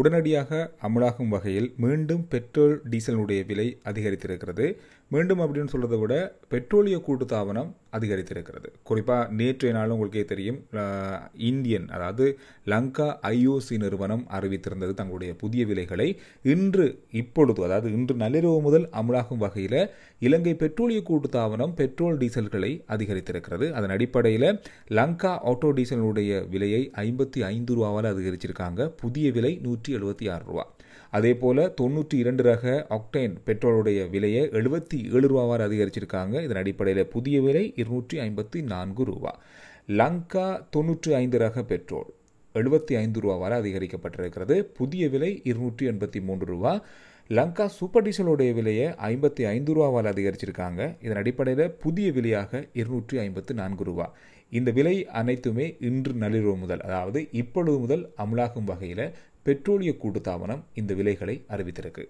உடனடியாக அமலாகும் வகையில் மீண்டும் பெட்ரோல் டீசலுடைய விலை அதிகரித்திருக்கிறது. மீண்டும் அப்படின்னு சொல்கிறத விட பெட்ரோலிய கூட்டுத்தாபனம் அதிகரித்திருக்கிறது. குறிப்பாக நேற்றைய நாளும் உங்களுக்கே தெரியும் இந்தியன் அதாவது லங்கா ஐஓசி நிறுவனம் அறிவித்திருந்தது தங்களுடைய புதிய விலைகளை. இன்று இப்பொழுது அதாவது இன்று நள்ளிரவு முதல் அமலாகும் வகையில் இலங்கை பெட்ரோலிய கூட்டுத்தாபனம் பெட்ரோல் டீசல்களை அதிகரித்திருக்கிறது. அதன் அடிப்படையில் லங்கா ஆட்டோ டீசலுடைய விலையை ஐம்பத்தி ஐந்து ரூபாவால் அதிகரிச்சிருக்காங்க. புதிய விலை நூற்றி எழுபத்தி ஆறு ரூபா. அதே போல் தொண்ணூற்றி இரண்டு ரக ஆக்டைன் பெட்ரோலுடைய விலையை எழுபத்தி ஏழு ரூபாவால் அதிகரிச்சிருக்காங்க. இதன் அடிப்படையில் புதிய விலை இருநூற்றி ஐம்பத்தி நான்கு ரூபா. லங்கா தொண்ணூற்றி ஐந்து ரக பெட்ரோல் எழுபத்தி ஐந்து ரூபாவால் அதிகரிக்கப்பட்டிருக்கிறது. புதிய விலை இருநூற்றி எண்பத்தி மூன்று ரூபா. லங்கா சூப்பர் டீசலுடைய விலையை ஐம்பத்தி ஐந்து ரூபாவால் அதிகரிச்சிருக்காங்க. இதன் அடிப்படையில் புதிய விலையாக இருநூற்றி ஐம்பத்து நான்கு ரூபா. இந்த விலை அனைத்துமே இன்று நள்ளிரவு முதல் அதாவது இப்பொழுது முதல் அமலாகும் வகையில் பெட்ரோலிய கூட்டுத்தாபனம் இந்த விலைகளை அறிவித்திருக்கு.